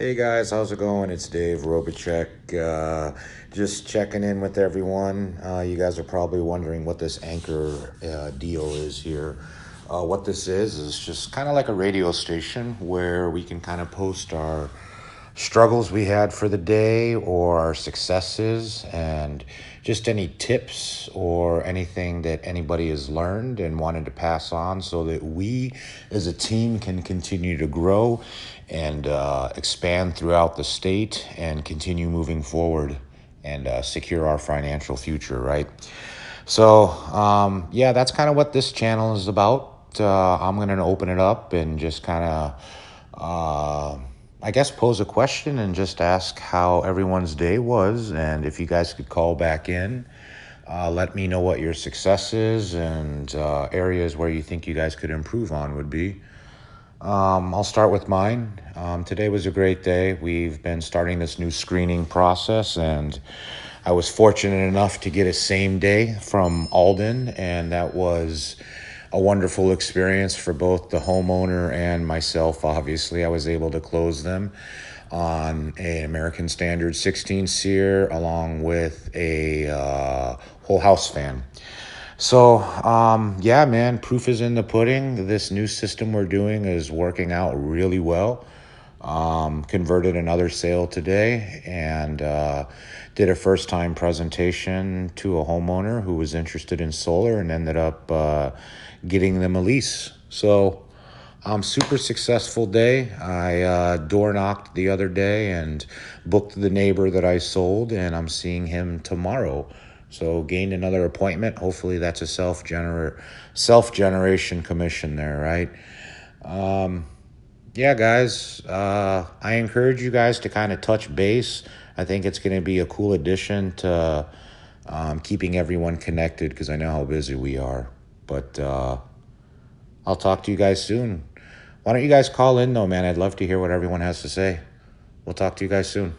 Hey guys, how's it going? It's Dave Robichek. Uh, just checking in with everyone. Uh, you guys are probably wondering what this anchor uh, deal is here. Uh, what this is is just kind of like a radio station where we can kind of post our struggles we had for the day or our successes and just any tips or anything that anybody has learned and wanted to pass on so that we as a team can continue to grow and uh, expand throughout the state and continue moving forward and uh, secure our financial future, right? So, um, yeah, that's kind of what this channel is about. Uh, I'm going to open it up and just kind of, uh, I guess, pose a question and just ask how everyone's day was. And if you guys could call back in, uh, let me know what your successes and uh, areas where you think you guys could improve on would be. Um, I'll start with mine. Um, today was a great day. We've been starting this new screening process, and I was fortunate enough to get a same day from Alden, and that was a wonderful experience for both the homeowner and myself. Obviously, I was able to close them on an American Standard 16 SEER along with a uh, whole house fan. So, um, yeah, man, proof is in the pudding. This new system we're doing is working out really well. Um, converted another sale today and uh, did a first time presentation to a homeowner who was interested in solar and ended up uh, getting them a lease. So, um, super successful day. I uh, door knocked the other day and booked the neighbor that I sold, and I'm seeing him tomorrow. So gained another appointment. Hopefully that's a self gener self generation commission there, right? Um, yeah, guys. Uh, I encourage you guys to kind of touch base. I think it's going to be a cool addition to um, keeping everyone connected because I know how busy we are. But uh, I'll talk to you guys soon. Why don't you guys call in though, man? I'd love to hear what everyone has to say. We'll talk to you guys soon.